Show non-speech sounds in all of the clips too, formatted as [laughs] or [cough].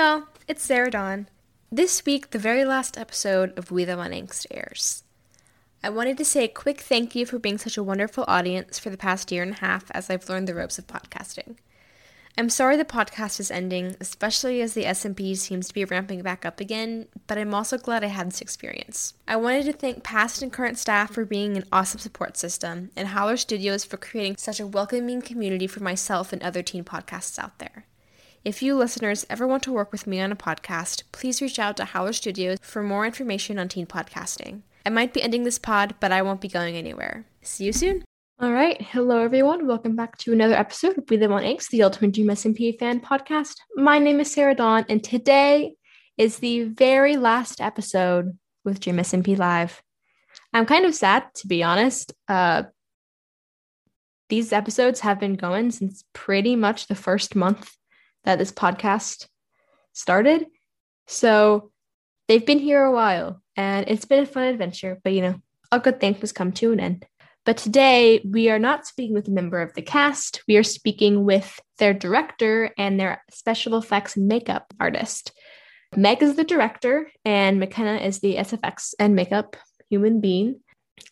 y'all, it's Sarah Dawn. This week, the very last episode of We the One Angst airs. I wanted to say a quick thank you for being such a wonderful audience for the past year and a half as I've learned the ropes of podcasting. I'm sorry the podcast is ending, especially as the SMP seems to be ramping back up again, but I'm also glad I had this experience. I wanted to thank past and current staff for being an awesome support system, and Howler Studios for creating such a welcoming community for myself and other teen podcasts out there. If you listeners ever want to work with me on a podcast, please reach out to Howler Studios for more information on teen podcasting. I might be ending this pod, but I won't be going anywhere. See you soon. All right. Hello, everyone. Welcome back to another episode of We Live on Angst, the Ultimate Dream SMP fan podcast. My name is Sarah Dawn, and today is the very last episode with Dream SMP Live. I'm kind of sad, to be honest. Uh, these episodes have been going since pretty much the first month that this podcast started. So they've been here a while and it's been a fun adventure, but you know, all good things must come to an end. But today we are not speaking with a member of the cast. We are speaking with their director and their special effects makeup artist. Meg is the director, and McKenna is the SFX and makeup human being.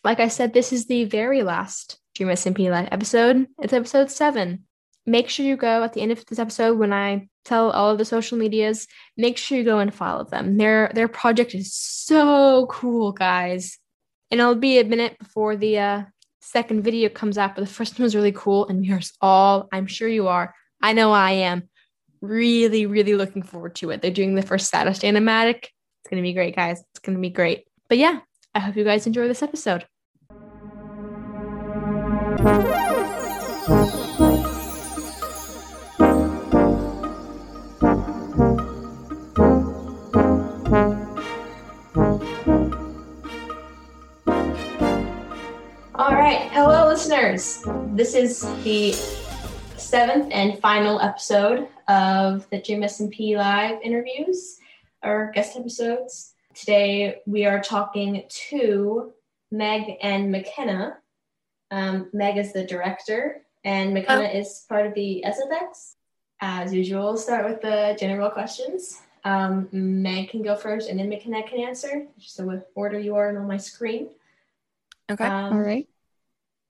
Like I said, this is the very last Dream SMP Live episode. It's episode seven make sure you go at the end of this episode when I tell all of the social medias, make sure you go and follow them. Their their project is so cool, guys. And it'll be a minute before the uh, second video comes out, but the first one was really cool, and are all, I'm sure you are, I know I am, really, really looking forward to it. They're doing the first saddest animatic. It's gonna be great, guys. It's gonna be great. But yeah, I hope you guys enjoy this episode. Listeners. This is the seventh and final episode of the Dream SMP Live interviews or guest episodes. Today we are talking to Meg and McKenna. Um, Meg is the director, and McKenna oh. is part of the SFX. As usual, start with the general questions. Um, Meg can go first, and then McKenna can answer, just the order you are on my screen. Okay. Um, All right.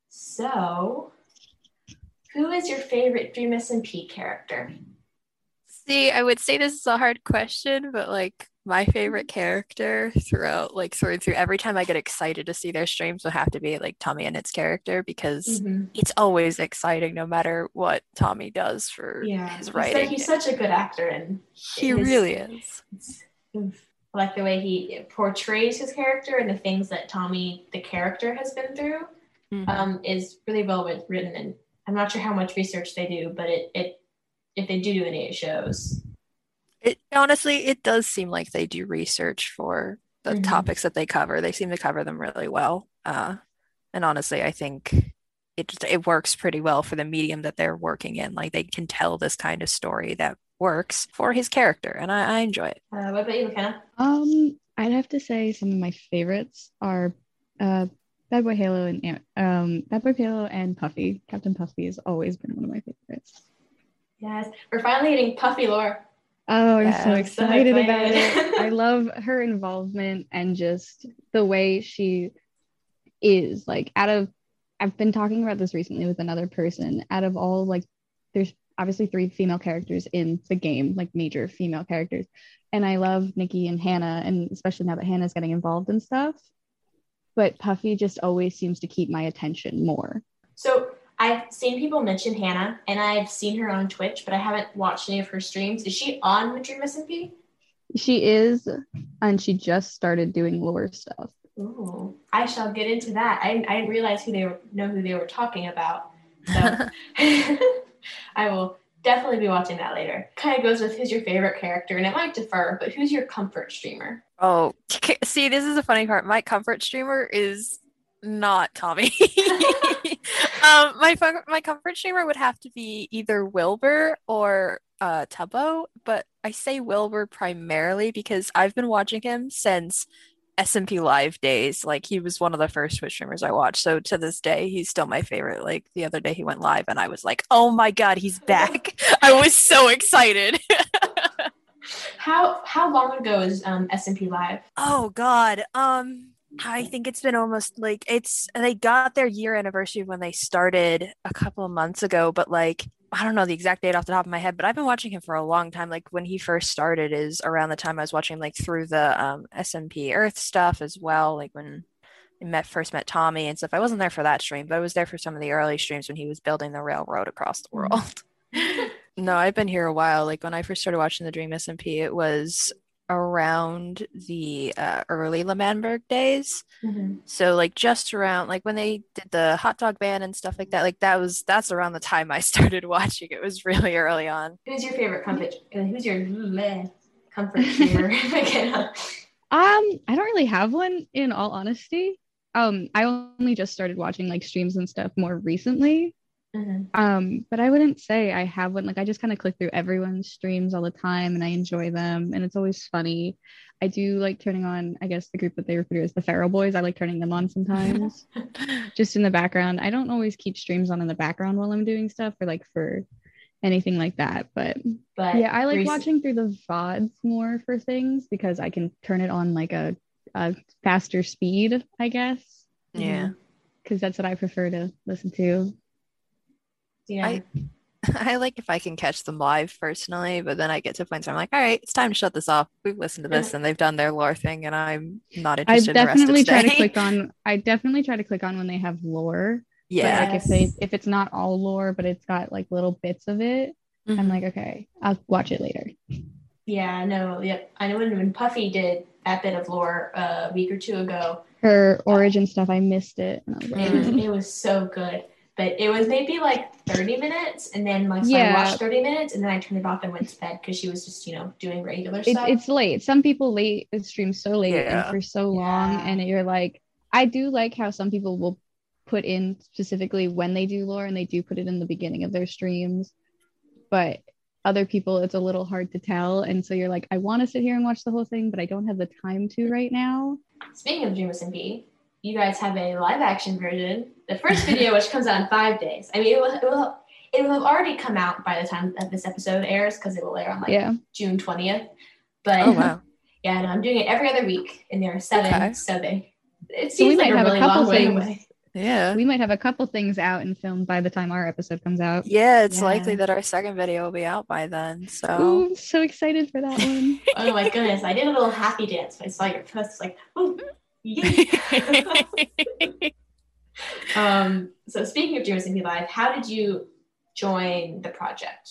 So, who is your favorite Dream SMP character? See, I would say this is a hard question, but like my favorite character throughout, like through through every time I get excited to see their streams would have to be like Tommy and its character because mm-hmm. it's always exciting no matter what Tommy does for yeah. his writing. He's, he's such a good actor, and he his, really is. like the way he portrays his character and the things that Tommy, the character, has been through mm-hmm. um, is really well written. And I'm not sure how much research they do, but it, it if they do do any, it shows. It honestly, it does seem like they do research for the mm-hmm. topics that they cover. They seem to cover them really well. Uh, and honestly, I think it just, it works pretty well for the medium that they're working in. Like they can tell this kind of story that works for his character, and I, I enjoy it. Uh, what about you, McKenna? Um, I'd have to say some of my favorites are uh, BadBoyHalo and um, BadBoyHalo and Puffy. Captain Puffy has always been one of my favorites. Yes, we're finally getting Puffy lore. Oh, I'm so excited so about it. I [laughs] love her involvement and just the way she is. Like, out of, I've been talking about this recently with another person. Out of all, like, there's obviously three female characters in the game, like major female characters. And I love Nikki and Hannah, and especially now that Hannah's getting involved in stuff but Puffy just always seems to keep my attention more. So I've seen people mention Hannah and I've seen her on Twitch, but I haven't watched any of her streams. Is she on Madrid SMP? She is, and she just started doing lore stuff. Ooh, I shall get into that. I, I didn't realize who they were, know who they were talking about. So [laughs] [laughs] I will definitely be watching that later. Kind of goes with who's your favorite character, and it might differ, but who's your comfort streamer? Oh, see, this is a funny part. My comfort streamer is not Tommy. [laughs] [laughs] um, my my comfort streamer would have to be either Wilbur or uh, Tubbo, but I say Wilbur primarily because I've been watching him since SMP Live days. Like he was one of the first Twitch streamers I watched. So to this day, he's still my favorite. Like the other day he went live and I was like, oh my God, he's back. [laughs] I was so excited. [laughs] how how long ago is um SMP Live? Oh God. Um I think it's been almost like it's they got their year anniversary when they started a couple of months ago, but like I don't know the exact date off the top of my head, but I've been watching him for a long time. Like when he first started is around the time I was watching like through the um, SMP Earth stuff as well. Like when I met first met Tommy and stuff. I wasn't there for that stream, but I was there for some of the early streams when he was building the railroad across the Mm-hmm. world. [laughs] no, I've been here a while. Like when I first started watching the Dream SMP, it was around the uh, early L'Manberg days. So like just around like when they did the hot dog ban and stuff like that, like that was that's around the time I [laughs] started watching. It was really early on. Who's your favorite comfort? uh, Who's your bleh, comfort streamer? McKenna? [laughs] [laughs] Um, I don't really have one in all honesty. Um, I only just started watching like streams and stuff more recently. Mhm. Um, but I wouldn't say I have one. Like I just kind of click through everyone's streams all the time and I enjoy them and it's always funny. I do like turning on, I guess the group that they refer to as the Feral Boys. I like turning them on sometimes. [laughs] just in the background. I don't always keep streams on in the background while I'm doing stuff or like for anything like that. But But yeah, I like recent- watching through the VODs more for things because I can turn it on like a, a faster speed, I guess, Yeah. because that's what I prefer to listen to. Yeah. I- [laughs] I like if I can catch them live personally, but then I get to points where I'm like, all right, it's time to shut this off. We've listened to this and they've done their lore thing, and I'm not I interested in the rest of definitely try to click [laughs] on. I definitely try to click on when they have lore. Yeah. like if they if it's not all lore, but it's got like little bits of it, I'm Mhm. like, okay, I'll watch it later. yeah, no, yep. I know when, when Puffy did that bit of lore uh, a week or two ago, Her origin stuff, I missed it. And I was like, it was [laughs] it was so good. But it was maybe like 30 minutes, and then like so Yeah. I watched 30 minutes, and then I turned it off and went to bed because she was just you know doing regular it's stuff. it's late. Some people late it stream so late Yeah. and for so long, and you're like, I do like how some people will put in specifically when they do lore, and they do put it in the beginning of their streams, but other people it's a little hard to tell, and so you're like, I want to sit here and watch the whole thing, but I don't have the time to right now. Speaking of Dream SMP, you guys have a live action version. The first video, which comes out in five days. I mean, it will, it will, it will have already come out by the time that this episode airs because it will air on like yeah, June 20th. But Oh wow. [laughs] yeah, no, I'm doing it every other week, and there are seven, Okay. so they. It So we seems like might a have a really couple long way things. away. Yeah. we might have a couple things out and filmed by the time our episode comes out. Yeah, it's likely that our second video will be out by then. So Ooh, so excited for that one. [laughs] Oh my goodness, I did a little happy dance. when I saw your post. Like, oh, yay. [laughs] um. So speaking of Dream SMP Live, how did you join the project?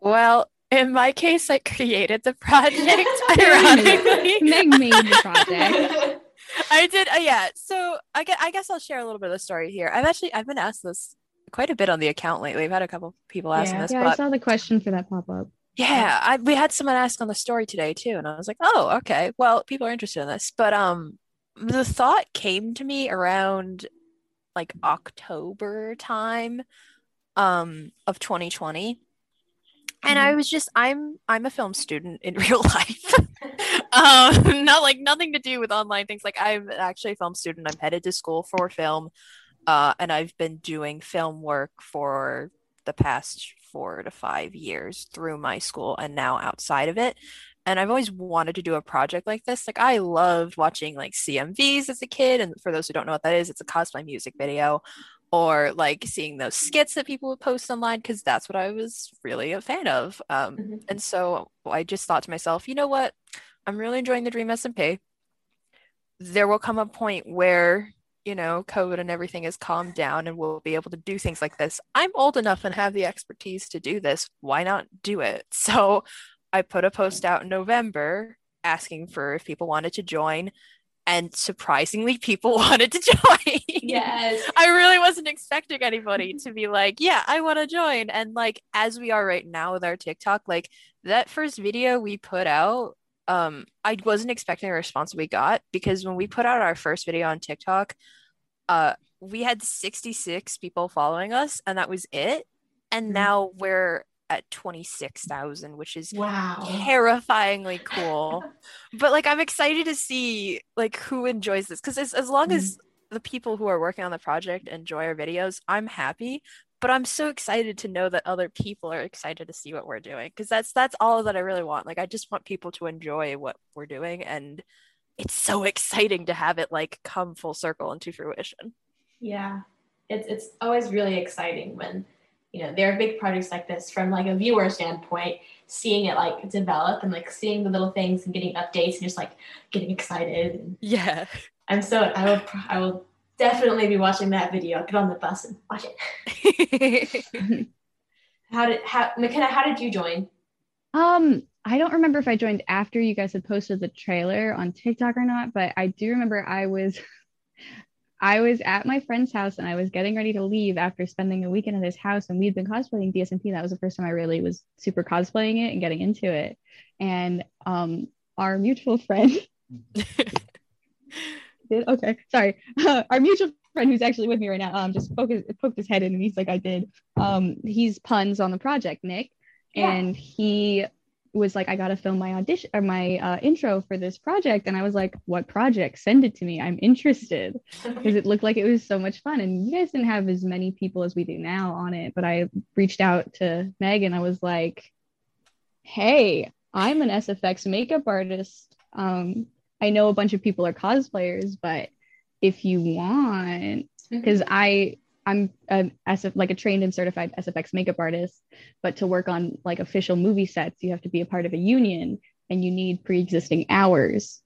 well, in my case, I created the project. [laughs] ironically, Meg made the project. [laughs] I did. Uh, yeah. So I guess, I guess I'll share a little bit of the story here. I've actually I've been asked this quite a bit on the account lately. I've had a couple people ask Yeah. this, Yeah, I saw the question for that pop up. Yeah, I, we had someone ask on the story today too, and I was like, oh, okay. Well, people are interested in this, but um, the thought came to me around like October time, um, of 2020. And I was just I'm I'm a film student in [laughs] real life. um not like nothing to do with online things. Like I'm actually a film student. I'm headed to school for film. Uh and I've been doing film work for the past four to five years through my school and now outside of it. And I've always wanted to do a project like this. Like I loved watching like CMVs as a kid. And for those who don't know what that is, it's a cosplay music video or like seeing those skits that people would post online because that's what I was really a fan of. Um, Mhm. and so I just thought to myself, you know what? I'm really enjoying the Dream SMP. There will come a point where, you know, COVID and everything is calmed down and we'll be able to do things like this. I'm old enough and have the expertise to do this. Why not do it? [laughs] So I put a post out in November asking for if people wanted to join. And surprisingly, [laughs] people [laughs] wanted to join. Yes. I really wasn't expecting anybody to be like, yeah, I want to join. And like, as we are right now with our TikTok, like that first video we put out, um, I wasn't expecting the response we got because when we put out our first video on TikTok, uh, we had 66 people following us, and that was it. And Mhm. now we're at 26,000, which is Wow. terrifyingly [laughs] cool. but like I'm excited to see like who enjoys this because as, as long as the people who are working on the project enjoy our videos, I'm happy. But I'm so excited to know that other people are excited to see what we're doing because that's that's all that I really want. Like I just want people to enjoy what we're doing and it's so exciting to have it like come full circle into fruition. Yeah. It's it's always really exciting when you know there are big projects like this from like a viewer standpoint seeing it like develop and like seeing the little things and getting updates and just like getting excited yeah i'm so i will i will definitely be watching that video get on the bus and watch it [laughs] how did how mckenna how did you join um i don't remember if i joined after you guys had posted the trailer on tiktok or not but i do remember i was [laughs] I was at my friend's house and I was getting ready to leave after spending a weekend at his house and we'd been cosplaying DSMP. That was the first time I really was super cosplaying it and getting into it. And um, our mutual friend [laughs] did okay, sorry. Uh, [laughs] our mutual friend who's actually with me right now um just focused poked his head in and he's like, I did. Um, he's Punz on the project, Nick. Yeah. And he was like, I got to film my audition or my uh, intro for this project. And I was like, what project? Send it to me. I'm interested [laughs] because it looked like it was so much fun. And you guys didn't have as many people as we do now on it. But I reached out to Meg and I was like, hey, I'm an SFX makeup artist. Um, I know a bunch of people are cosplayers, but if you want, because mm-hmm. I I'm a SF, like a trained and certified SFX makeup artist, but to work on like official movie sets, you have to be a part of a union and you need pre-existing hours.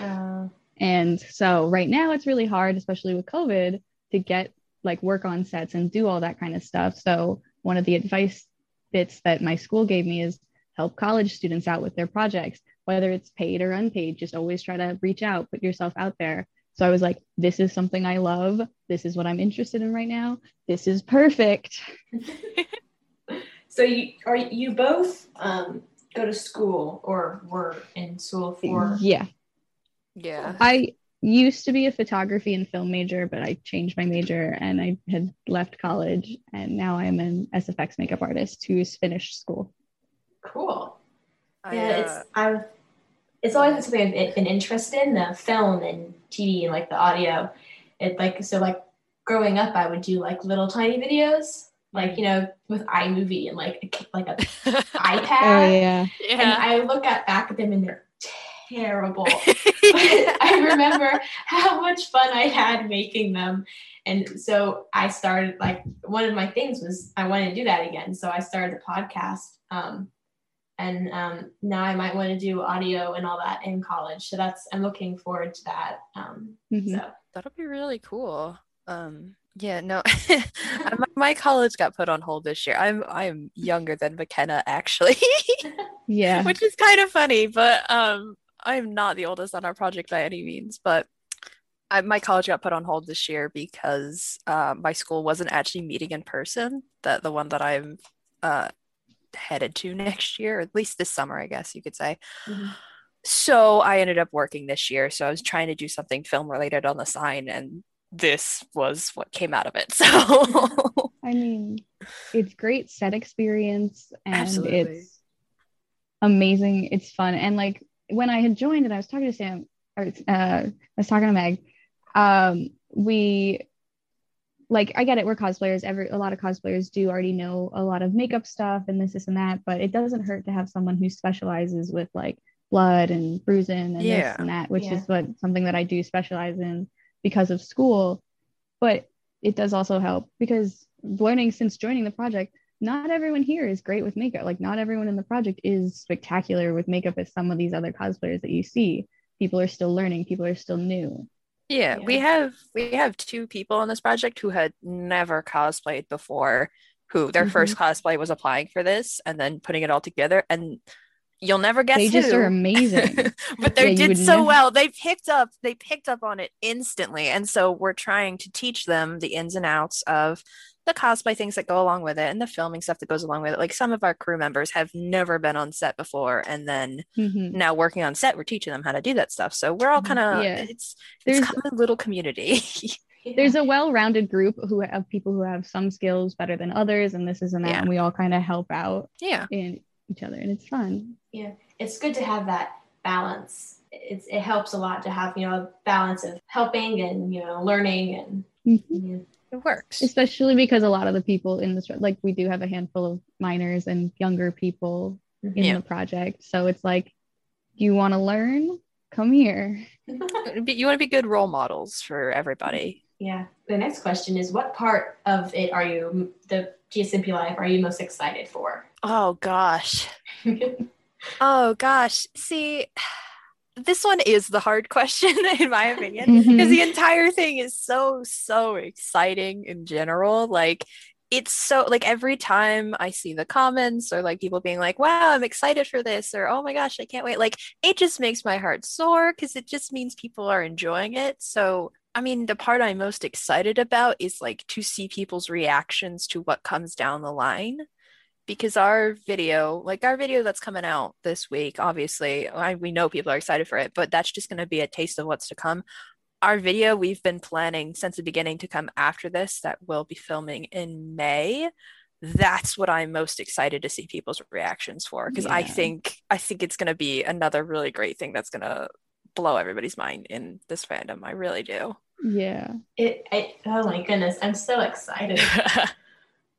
Uh, and so right now it's really hard, especially with COVID, to get like work on sets and do all that kind of stuff. So one of the advice bits that my school gave me is help college students out with their projects, whether it's paid or unpaid. Just always try to reach out, put yourself out there. So I was like, this is something I love. This is what I'm interested in right now. This is perfect. [laughs] so you are you both um, go to school or were in school for Yeah. Yeah. I used to be a photography and film major, but I changed my major and I had left college and now I'm an SFX makeup artist who's finished school. Cool. yeah, uh, it's I've it's always been something I've been interested in the film and TV and like the audio. It like so like growing up, I would do like little tiny videos, like you know with iMovie and like like a [laughs] iPad. Oh yeah. yeah. And I look at back at them and they're terrible. [laughs] I remember how much fun I had making them. And so I started like one of my things was I wanted to do that again. So I started the podcast. Um, and um, now I might want to do audio and all that in college. So that's I'm looking forward to that. Um, mm-hmm. So that'll be really cool. Um, yeah, no, [laughs] my college got put on hold this year. I'm I'm younger than McKenna actually. [laughs] yeah, which is kind of funny, but um, I'm not the oldest on our project by any means. But I, my college got put on hold this year because uh, my school wasn't actually meeting in person. That the one that I'm uh, headed to next year, at least this summer, I guess you could say. Mm-hmm. So I ended up working this year. So I was trying to do something film related on the sign, and this was what came out of it. [laughs] So I mean, it's great set experience and Absolutely. it's amazing. It's fun. And like when I had joined and I was talking to Sam, or uh, I was talking to Meg, um, we like I get it, we're cosplayers. Every a lot of cosplayers do already know a lot of makeup stuff and this, this, and that, but it doesn't hurt to have someone who specializes with like blood and bruising and yeah. this and that, which yeah. is what something that I do specialize in because of school. But it does also help because learning since joining the project, not everyone here is great with makeup. Like not everyone in the project is spectacular with makeup as some of these other cosplayers that you see. People are still learning, people are still new. Yeah, yeah, we have we have two people on this project who had never cosplayed before, who their mm-hmm. first cosplay was applying for this and then putting it all together and you'll never guess they who. just are amazing [laughs] but they yeah, did so never... well they picked up they picked up on it instantly and so we're trying to teach them the ins and outs of the cosplay things that go along with it and the filming stuff that goes along with it. Like some of our crew members have never been on set before, and then mm-hmm. now working on set, we're teaching them how to do that stuff. So we're all kind of yeah. it's it's kind of a little community. yeah. [laughs] There's a well-rounded group who have people who have some skills better than others, and this is and that, yeah. and we all kind of help out. Yeah, in each other, and it's fun. Yeah, it's good to have that balance. It's, it helps a lot to have you know a balance of helping and you know learning and. Mm-hmm. It works. especially because a lot of the people in this like we do have a handful of minors and younger people in Yeah. the project so it's like you want to learn come here [laughs] You want to be good role models for everybody. yeah. The next question is what part of it are you the DSMP Live are you most excited for? Oh gosh. [laughs] Oh gosh. See, this one is the hard question [laughs] in my opinion because Mhm. the entire thing is so so exciting in general. Like it's so like every time I see the comments or like people being like, "Wow, I'm excited for this," or "Oh my gosh, I can't wait." Like it just makes my heart soar because it just means people are enjoying it. So I mean, the part I'm most excited about is like to see people's reactions to what comes down the line because our video, like our video that's coming out this week, obviously, I, we know people are excited for it, but that's just going to be a taste of what's to come. Our video, we've been planning since the beginning to come after this, that we'll be filming in May. That's what I'm most excited to see people's reactions for because I think I think it's going to be another really great thing that's going to blow everybody's mind in this fandom. I really do. yeah It, I, oh my goodness, I'm so excited. [laughs]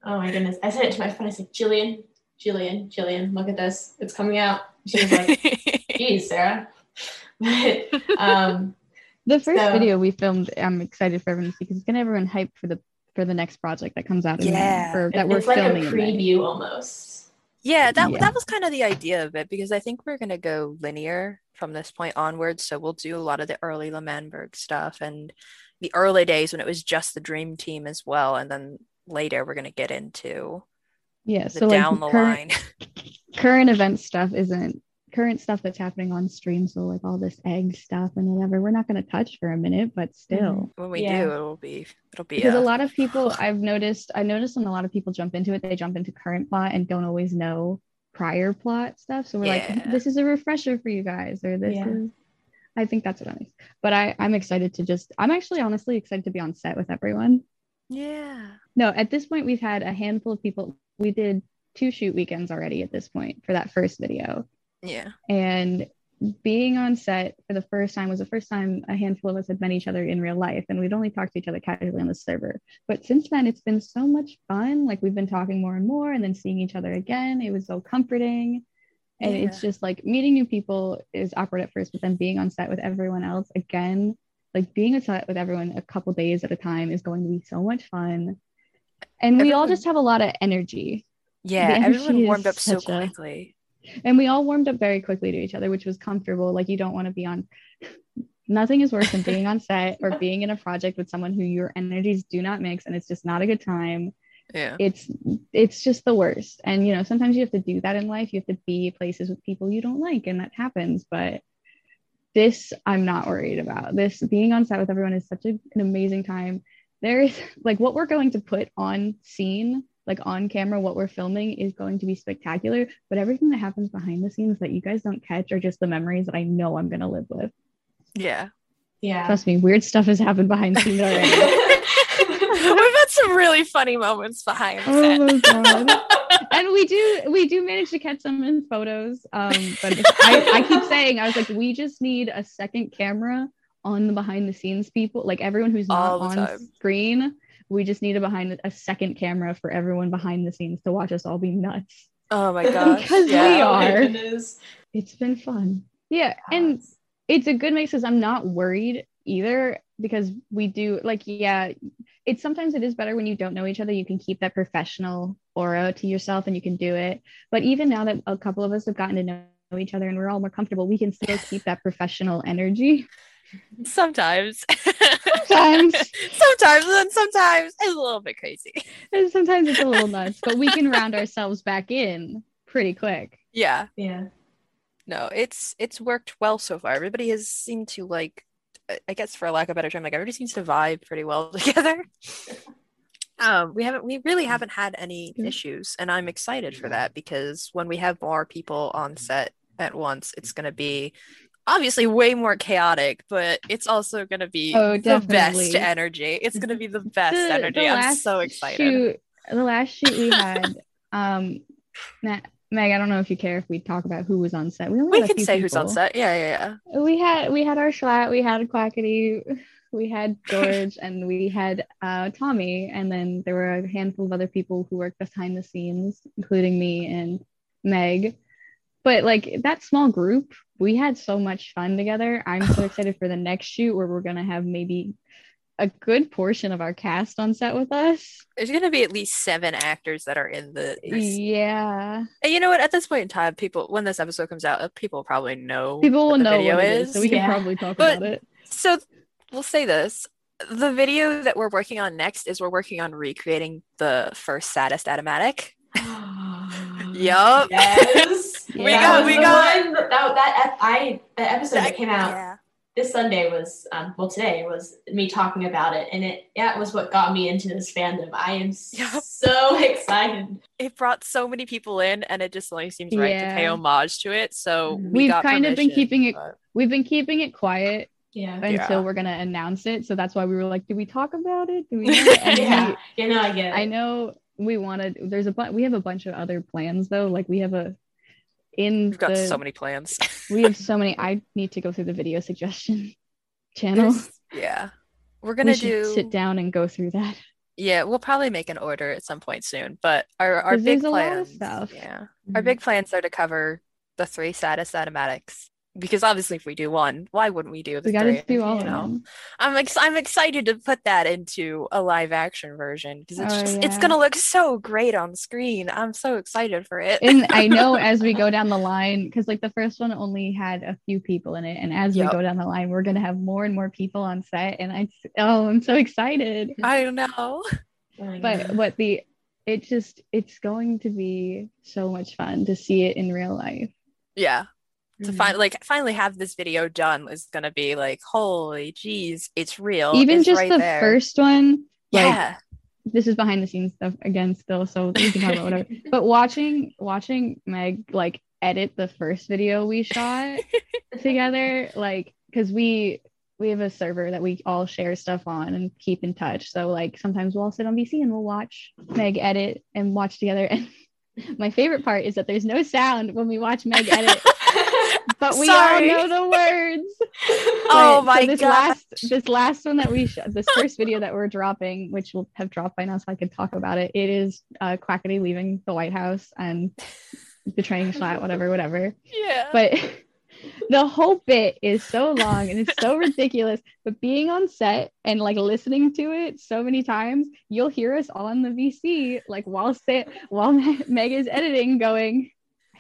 Oh my goodness. I said it to my friend, I said, Jillian, Jillian, Jillian, look at this. It's coming out. She was like, [laughs] geez, Sarah. [laughs] But um the first So- video we filmed i'm excited for everyone to see because it's gonna everyone hyped for the for the next project that comes out in May, Yeah. or that it- we're it's like a filming in May. preview almost. Yeah, that Yeah. that was kind of the idea of it because I think we're gonna go linear from this point onwards. So we'll do a lot of the early L'Manberg stuff and the early days when it was just the dream team as well, and then later we're gonna get into yeah the so like down the current, line. [laughs] current event stuff isn't current stuff that's happening on stream so like all this egg stuff and whatever we're not going to touch for a minute but mm-hmm. still when we Yeah. do, it'll be it'll be because a, a lot of people [laughs] i've noticed i noticed when a lot of people jump into it they jump into current plot and don't always know prior plot stuff so we're Yeah. like this is a refresher for you guys or this Yeah. is i think that's what i'm but i i'm excited to just i'm actually honestly excited to be on set with everyone yeah. no at this point we've had a handful of people. We did two shoot weekends already at this point for that first video. Yeah. and being on set for the first time was the first time a handful of us had met each other in real life and we'd only talked to each other casually on the server. But since then it's been so much fun. Like we've been talking more and more and then seeing each other again. It was so comforting. And it's just like meeting new people is awkward at first but then being on set with everyone else again like being with everyone a couple days at a time is going to be so much fun. And we all just have a lot of energy. Yeah, energy everyone warmed up so such a- quickly. and we all warmed up very quickly to each other which was comfortable. Like you don't want to be on [laughs] nothing is worse than being on set or [laughs] being in a project with someone who your energies do not mix and it's just not a good time. Yeah. it's it's just the worst. And you know sometimes you have to do that in life. You have to be places with people you don't like and that happens but this i'm not worried about this being on set with everyone is such a, an amazing time there is like what we're going to put on scene like on camera what we're filming is going to be spectacular but everything that happens behind the scenes that you guys don't catch are just the memories that i know i'm going to live with Yeah. Yeah. trust me weird stuff has happened behind the scenes already [laughs] We've had some really funny moments behind oh the oh set. My god and we do we do manage to catch some in photos um but I, I keep saying i was like we just need a second camera on the behind the scenes people like everyone who's not on time. screen we just need a behind a second camera for everyone behind the scenes to watch us all be nuts Oh my [laughs] gosh. Because we yeah. Oh my are. goodness. it's been fun yeah and it's a good mix because I'm not worried either because we do like yeah it's sometimes it is better when you don't know each other you can keep that professional aura to yourself and you can do it but even now that a couple of us have gotten to know each other and we're all more comfortable we can still keep that professional energy Sometimes. Sometimes. [laughs] sometimes, and then sometimes it's a little bit crazy. and sometimes it's a little [laughs] nuts but we can round ourselves back in pretty quick Yeah. Yeah. No, it's it's worked well so far. Everybody has seemed to like I- I guess for a lack of a better term, like everybody seems to vibe pretty well [laughs] together. Um, we haven't we really haven't had any issues, and I'm excited for that because when we have more people on set at once, it's gonna be obviously way more chaotic, but it's also gonna be Oh, the best energy. It's gonna be the best The- energy. the I'm so excited. Shoot, the last shoot we had, um, Na- Meg, I don't know if you care if we talk about who was on set. We only We can say who's on set. Yeah, yeah, yeah. We had we had our Schlatt, we had Quackity, we had George, and we had uh, Tommy, and then there were a handful of other people who worked behind the scenes, including me and Meg. But like that small group, we had so much fun together. I'm so [sighs] excited for the next shoot where we're gonna have maybe a good portion of our cast on set with us. There's gonna be at least seven actors that are in the. Yeah. And you know what? At this point in time, people when this episode comes out, uh, people probably know. People will what the know video what it is. is, so we Yeah. can probably talk But- about it. So we'll say this. The video that we're working on next is we're working on recreating the first saddest animatic. [gasps] yep. Yes. [laughs] We That got- we the got- one that, that ep- I the episode that, That- came out Yeah. this Sunday was um well today was me talking about it and it that was what got me into this fandom. I am Yup. so [laughs] excited. It brought so many people in, and it just only seems right to pay homage to it. So we We've got kind of been permission, keeping it- We've been keeping it quiet Yeah. until Yeah. we're gonna announce it. So that's why we were like, do we talk about it? Do we? [laughs] know it?" And yeah. we- Yeah, no, I get it. I know we wanted. There's a bunch. We have a bunch of other plans though. Like we have a in We've got the, so many plans. [laughs] We have so many. [laughs] I need to go through the video suggestion channel. Yeah. We're gonna should do sit down and go through that. Yeah, we'll probably make an order at some point soon. But our our 'Cause big there's a lot of plans, yeah, our Mhm. big plans are to cover the three saddest animatics. Because obviously, if we do one, why wouldn't we do the We got to three? do all you of them. I'm ex- I'm excited to put that into a live action version because it's Oh, just it's gonna look so great on screen. I'm so excited for it. And I know [laughs] as we go down the line, because like the first one only had a few people in it, and as Yep. we go down the line, we're gonna have more and more people on set, and I oh, I'm so excited. I don't know. Oh But what the it just it's going to be so much fun to see it in real life. Yeah, to Mhm. find like finally have this video done is gonna be like holy jeez, it's real. Even It's just right the there. first one, like yeah. this is behind the scenes stuff again still, so we can talk about whatever. [laughs] But watching watching Meg like edit the first video we shot [laughs] together, like because we we have a server that we all share stuff on and keep in touch. So like sometimes we'll all sit on VC and we'll watch Meg edit and watch together. [laughs] And my favorite part is that there's no sound when we watch Meg edit, but we Sorry. all know the words. [laughs] Oh But- my so this gosh. last this last one that we sh- this first video that we're dropping, which will have dropped by now, so I could talk about it. It is uh, Quackity leaving the White House and betraying Schlatt, whatever, whatever. Yeah. But [laughs] the whole bit is so long and it's so [laughs] ridiculous. But being on set and like listening to it so many times, you'll hear us all on the VC like while sit while Meg is editing, going, "I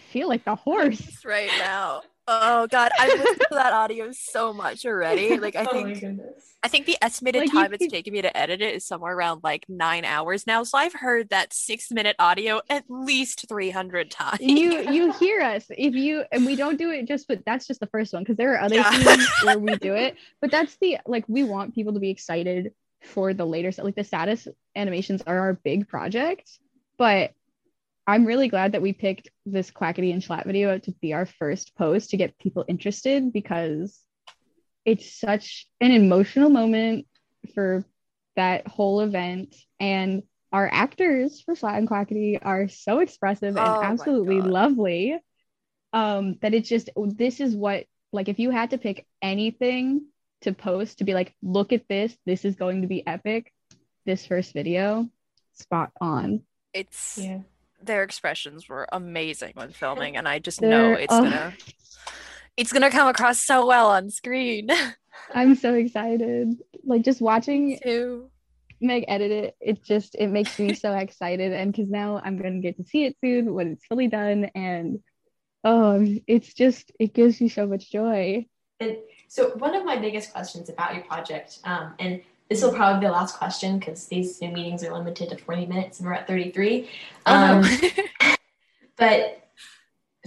feel like the horse." Right now. Oh god, I've listened to that audio so much already. [laughs] Like I oh think goodness. I think the estimated Like, time it's could- taken me to edit it is somewhere around like nine hours now. So I've heard that six minute audio at least three hundred times. you [laughs] you hear us if you and we don't do it just but that's just the first one because there are other Yeah. scenes [laughs] where we do it but that's the like we want people to be excited for the later stuff like the status animations are our big project but i'm really glad that we picked this quackity and schlatt video to be our first post to get people interested because it's such an emotional moment for that whole event. And our actors for Schlatt and Quackity are so expressive and Oh my absolutely lovely um that it's just this is what like if you had to pick anything to post to be like look at this this is going to be epic this first video spot on. It's Yeah. Their expressions were amazing when filming, and I just They're- know it's oh. gonna it's gonna come across so well on screen. [laughs] i'm so excited like just watching too. meg edit it it just it makes me so [laughs] excited and because now i'm going to get to see it soon when it's fully done and oh it's just it gives me so much joy And so one of my biggest questions about your project, um, and this will probably be the last question because these Zoom meetings are limited to 40 minutes and we're at 33. Um, but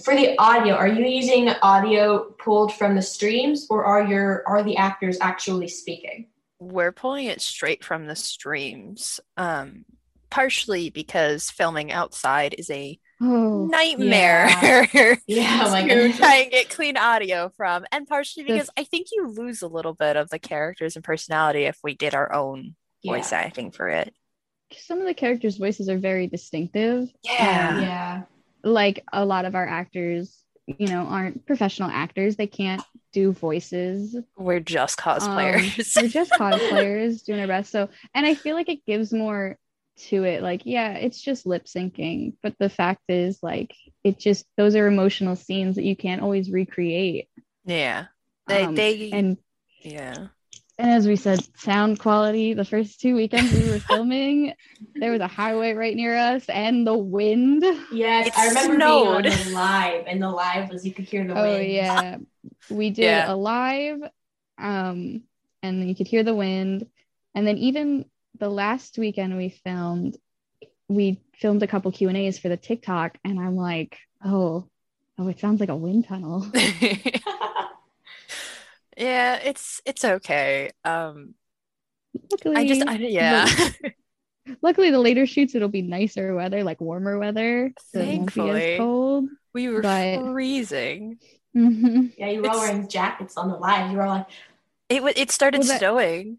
for the audio, are you using audio pulled from the streams or are your are the actors actually speaking? we're pulling it straight from the streams um partially because filming outside is a oh nightmare [laughs] Yeah, oh my to goodness. try and get clean audio from and partially The- because i think you lose a little bit of the characters and personality if we did our own voice acting for it some of the characters voices are very distinctive yeah Yeah. like a lot of our actors you know aren't professional actors they can't do voices. We're just Um, cosplayers. we're just [laughs] cosplayers doing our best. So, and I feel like it gives more to it. Like, yeah, it's just lip syncing, but the fact is, like, it just those are emotional scenes that you can't always recreate. yeah. They Um, they and yeah. and as we said, sound quality. The first two weekends we were filming, there was a highway right near us, and the wind. Yes, It I remember snowed. being on the live, and the live was you could hear the Oh wind. yeah, we did Yeah. a live, um, and you could hear the wind, and then even the last weekend we filmed, we filmed a couple Q and A's for the TikTok, and I'm like, oh, oh, it sounds like a wind tunnel. [laughs] [laughs] yeah, it's it's okay. Um luckily, I just I, yeah. [laughs] luckily the later shoots it'll be nicer weather, like warmer weather, so it won't be Thankfully. as cold. we were But- freezing. Mhm. yeah, you were all It's- wearing jackets on the live. You were all like, It wa- it started Well, that- snowing.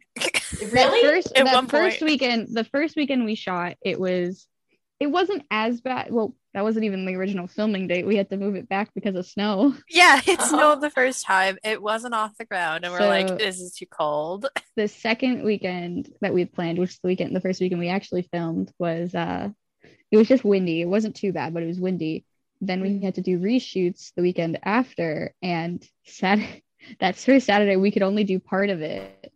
That first, At that one first point. weekend, the first weekend we shot, it was, it wasn't as bad. Well, that wasn't even the original filming date. We had to move it back because of snow. yeah, it Oh. snowed the first time. It wasn't off the ground, and we're So- like, this is too cold. [laughs] The second weekend that we planned, which is the weekend, the first weekend we actually filmed, was uh, it was just windy. It wasn't too bad, but it was windy. Then we had to do reshoots the weekend after, and Saturday, [laughs] that first Saturday we could only do part of it.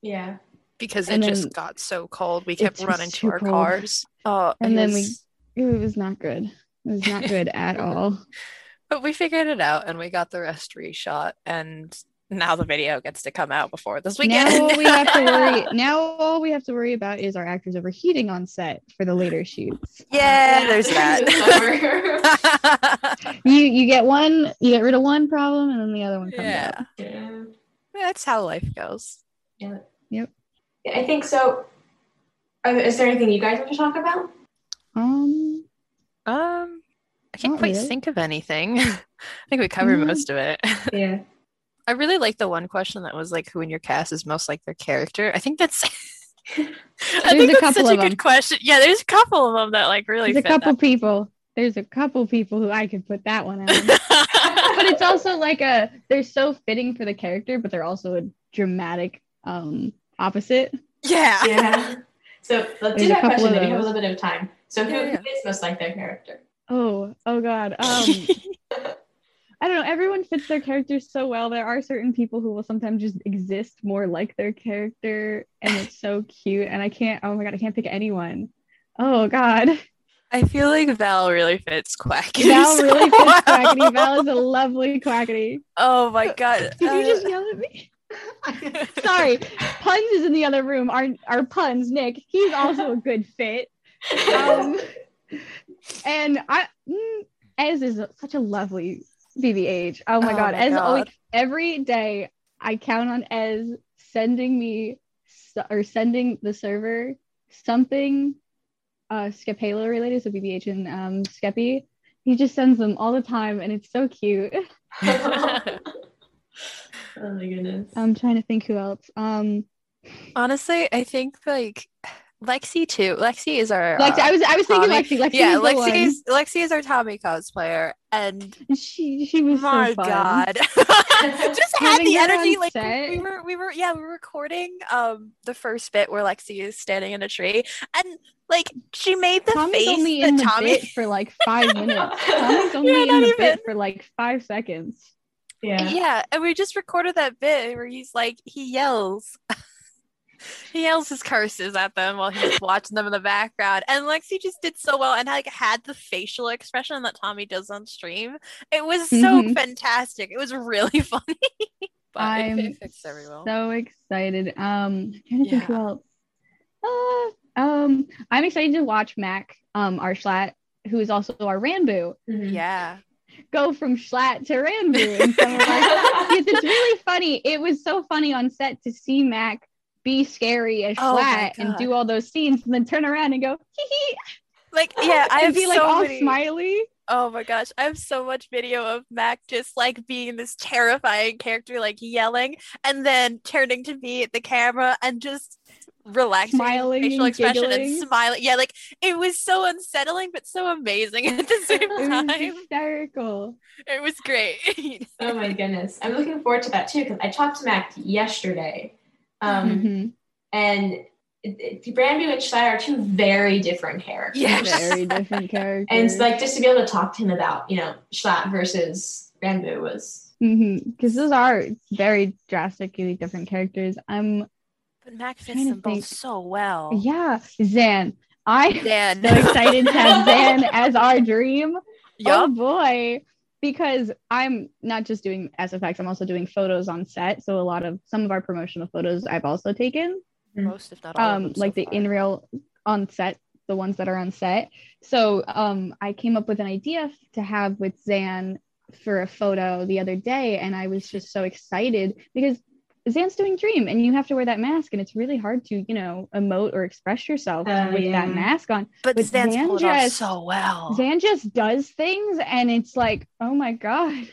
Yeah. Because it just got so cold. We kept running to too our cold. cars. Oh, And it then we it was not good. It was not good at [laughs] all. But we figured it out and we got the rest reshot and now the video gets to come out before this weekend. Now all we have to worry [laughs] now all we have to worry about is our actors overheating on set for the later shoots. yeah, there's [laughs] that. You you get one, you get rid of one problem and then the other one comes yeah. up. yeah. That's how life goes. Yeah. Yep. I think so. Is there anything you guys want to talk about? Um Um I can't quite really. think of anything. [laughs] I think we covered Mm. most of it. [laughs] Yeah. I really like the one question that was like who in your cast is most like their character. I think that's [laughs] I There's think a that's such a good them. question. Yeah, there's a couple of them that like really there's a fit couple people. There's a couple people who I could put that one on. but it's also like a they're so fitting for the character, but they're also a dramatic um opposite. yeah. Yeah. So let's There's do that question. of Then we have a little bit of time. So who, Yeah, yeah. who is most like their character? Oh, oh god. [laughs] Um I don't know. Everyone fits their characters so well. There are certain people who will sometimes just exist more like their character, and it's so cute. And I can't. Oh my god, I can't pick anyone. Oh god, I feel like Val really fits Quackity. Val so really fits well. Quackity. Val is a lovely Quackity. Oh my god. Did you Uh, just yell at me? [laughs] Sorry, Punz is in the other room. Our our Punz, Nick. He's also a good fit. Um, and I, mm, Ez is such a lovely BBH. Oh my Oh god, my Ez God. always every day I count on Ez sending me or sending the server something uh Skephalo related, so BBH and um Skeppy. He just sends them all the time, and it's so cute. [laughs] [laughs] Oh my goodness. I'm trying to think who else. Um, Honestly, I think like Lexi too. Lexi is our Lexi. uh, I was I was thinking Tommy- Lexi. Lexi yeah, was. Lexi is Lexi is our Tommy cosplayer, and She she was my so god, [laughs] [laughs] just had the energy. Like set. we were, we were, yeah, we were recording um the first bit where Lexi is standing in a tree, and like she made the Tommy's face only that in the Tommy. bit for like five minutes. [laughs] Tommy's only Yeah, in not the even. bit for like five seconds. yeah. Yeah, and we just recorded that bit where he's like he yells. He yells his curses at them while he's [laughs] watching them in the background. And Lexi just did so well and like had the facial expression that Tommy does on stream. It was so Mhm. fantastic. It was really [laughs] funny. but I'm it, it well. so excited. Um, I'm trying to think who Uh, um, I'm excited to watch Mac, um, our Schlatt, who is also our Ranboo, Mhm. yeah. go from Schlatt to Ranboo. And some of our it's really funny. It was so funny on set to see Mac be scary as Oh my and do all those scenes and then turn around and go hee hee Like [laughs] yeah, I and have be like so all many- smiley. Oh my gosh, I have so much video of Mac just like being this terrifying character, like yelling and then turning to me at the camera and just relaxing Smiling facial and expression giggling. and smiling. Yeah, like it was so unsettling but so amazing [laughs] at the [laughs] same It was time. hysterical. It was great. Oh my goodness. I'm looking forward to that too because I talked to Mac yesterday. Um, Mhm. and it, it, Brandy and Schneider are two very different characters. Yes. Very different [laughs] characters. And it's like just to be able to talk to him about, you know, Schlatt versus Ranboo was because those are very drastically different characters. I'm but Mac fits Trying to them both so well. yeah, Zan. I Dan. [laughs] so excited to have [laughs] Zan as our dream. Oh boy. Because I'm not just doing SFX, I'm also doing photos on set. So a lot of some of our promotional photos I've also taken. Most, if not all, of Um, them so like the far. in real on set, the ones that are on set. So um I came up with an idea to have with Zan for a photo the other day, and I was just so excited because Zan's doing Dream, and you have to wear that mask, and it's really hard to, you know, emote or express yourself Oh, with yeah. that mask on. But but Zan's Zan pulled off just- so well. Zan just does things, and it's like, oh my god.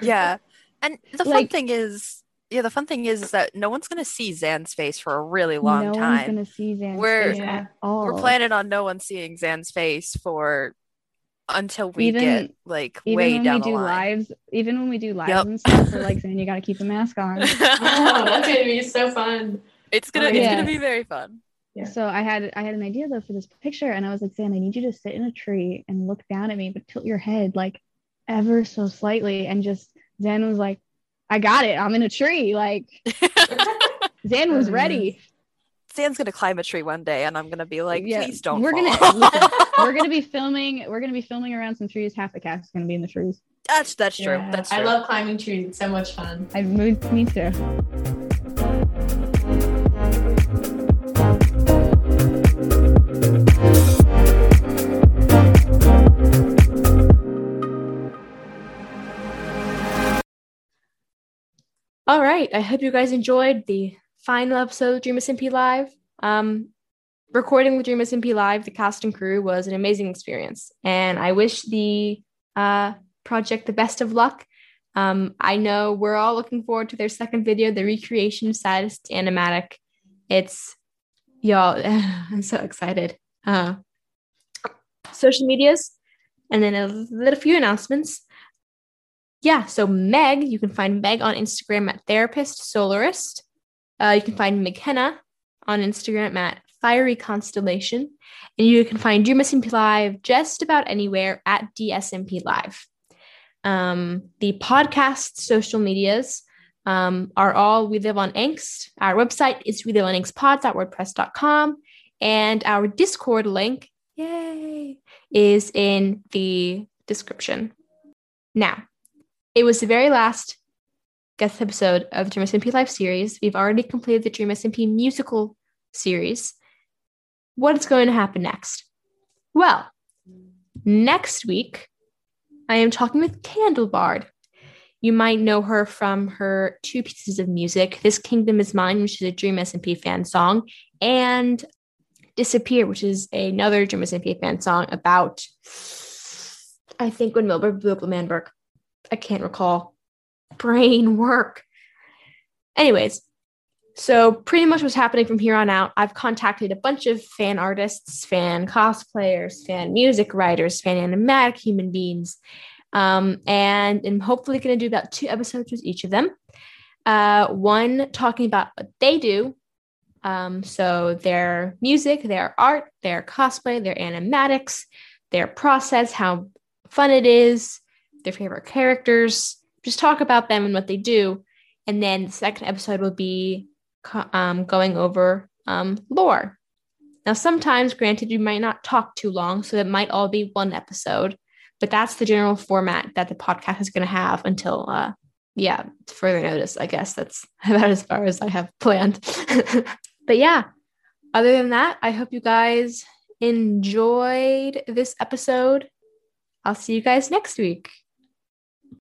Yeah. [laughs] And the fun Like- thing is, yeah, the fun thing is, is that no one's gonna see Zan's face for a really long no one's time. gonna see Zan's We're- face Yeah. at all. We're planning on no one seeing Zan's face for until we Even- get like even way when down we the do line. lives, even when we do lives Yep. and stuff, we're like, saying you gotta keep a mask on. [laughs] Oh, that's gonna be so fun. it's gonna Oh, it's yeah. gonna be very fun. Yeah. So I had I had an idea though for this picture, and I was like, Sam, I need you to sit in a tree and look down at me, but tilt your head like ever so slightly, and just Zan was like, I got it, I'm in a tree. Like [laughs] Zan was ready. Zan's gonna climb a tree one day, and I'm gonna be like, Yeah, please don't. we're gonna- fall." [laughs] listen, We're gonna be [laughs] filming. We're gonna be filming around some trees. Half the cast is gonna be in the trees. that's that's true. Yeah, That's true. I love climbing trees. It's so much fun. I moved me too. All right. I hope you guys enjoyed the final episode of Dream SMP Live. Um, recording the Dream SMP Live, the cast and crew was an amazing experience, and I wish the uh, project the best of luck. Um, I know we're all looking forward to their second video, the recreation of Saddest Animatic. It's y'all. [laughs] I'm so excited. Uh, social medias, and then a little few announcements yeah, so Meg, you can find Meg on Instagram at Therapist Solarist. Uh, you can find McKenna on Instagram at Fiery Constellation. And you can find Dream SMP Live just about anywhere at DSMP Live. Um, the podcast social medias um, are all We Live on Angst. Our website is we live on angstpod.wordpress.com. And our Discord link, yay, is in the description. Now, it was the very last guest episode of the Dream SMP Live series. We've already completed the Dream SMP musical series. What is going to happen next? Well, next week, I am talking with Candlebard. You might know her from her two pieces of music This Kingdom is Mine, which is a Dream SMP fan song, and Disappear, which is another Dream SMP fan song about, I think, when Wilbur blew up Manberg. I can't recall. Brain work. Anyways, so pretty much what's happening from here on out, I've contacted a bunch of fan artists, fan cosplayers, fan music writers, fan animatic human beings, um, and I'm hopefully going to do about two episodes with each of them. Uh, one talking about what they do. Um, so their music, their art, their cosplay, their animatics, their process, how fun it is, their favorite characters, just talk about them and what they do. And then the second episode will be um, going over um, lore. Now, sometimes, granted, you might not talk too long, so it might all be one episode, but that's the general format that the podcast is going to have until, uh, yeah, further notice. I guess that's [laughs] about as far as I have planned. [laughs] but yeah, other than that, I hope you guys enjoyed this episode. I'll see you guys next week.